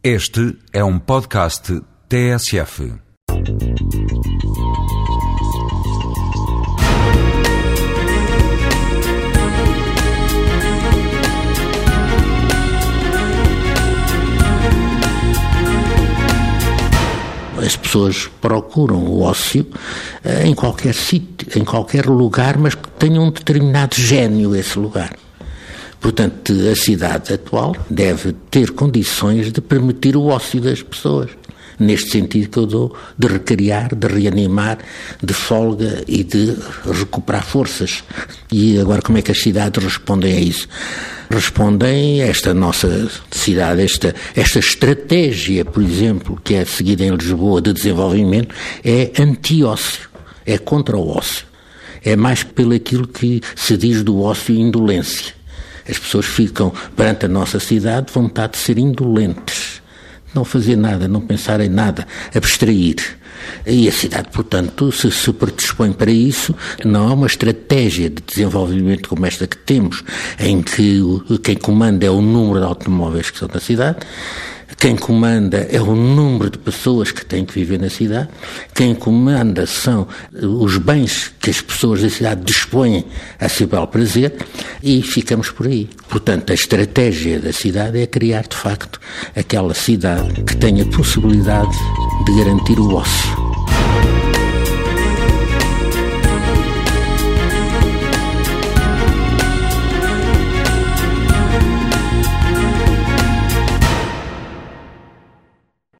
Este é um podcast TSF. As pessoas procuram o ócio eh, em qualquer sítio, em qualquer lugar, mas que tenha um determinado gênio esse lugar. Portanto, a cidade atual deve ter condições de permitir o ócio das pessoas. Neste sentido que eu dou de recriar, de reanimar, de folga e de recuperar forças. E agora, como é que as cidades respondem a isso? Respondem a esta nossa cidade, esta, esta estratégia, por exemplo, que é seguida em Lisboa de desenvolvimento, é anti-ócio, é contra o ócio. É mais pelo aquilo que se diz do ócio indolência as pessoas ficam, perante a nossa cidade, vontade de ser indolentes, não fazer nada, não pensar em nada, abstrair. E a cidade, portanto, se se predispõe para isso, não há uma estratégia de desenvolvimento como esta que temos, em que quem comanda é o número de automóveis que são na cidade, quem comanda é o número de pessoas que têm que viver na cidade. Quem comanda são os bens que as pessoas da cidade dispõem a seu belo prazer e ficamos por aí. Portanto, a estratégia da cidade é criar, de facto, aquela cidade que tenha possibilidade de garantir o ócio.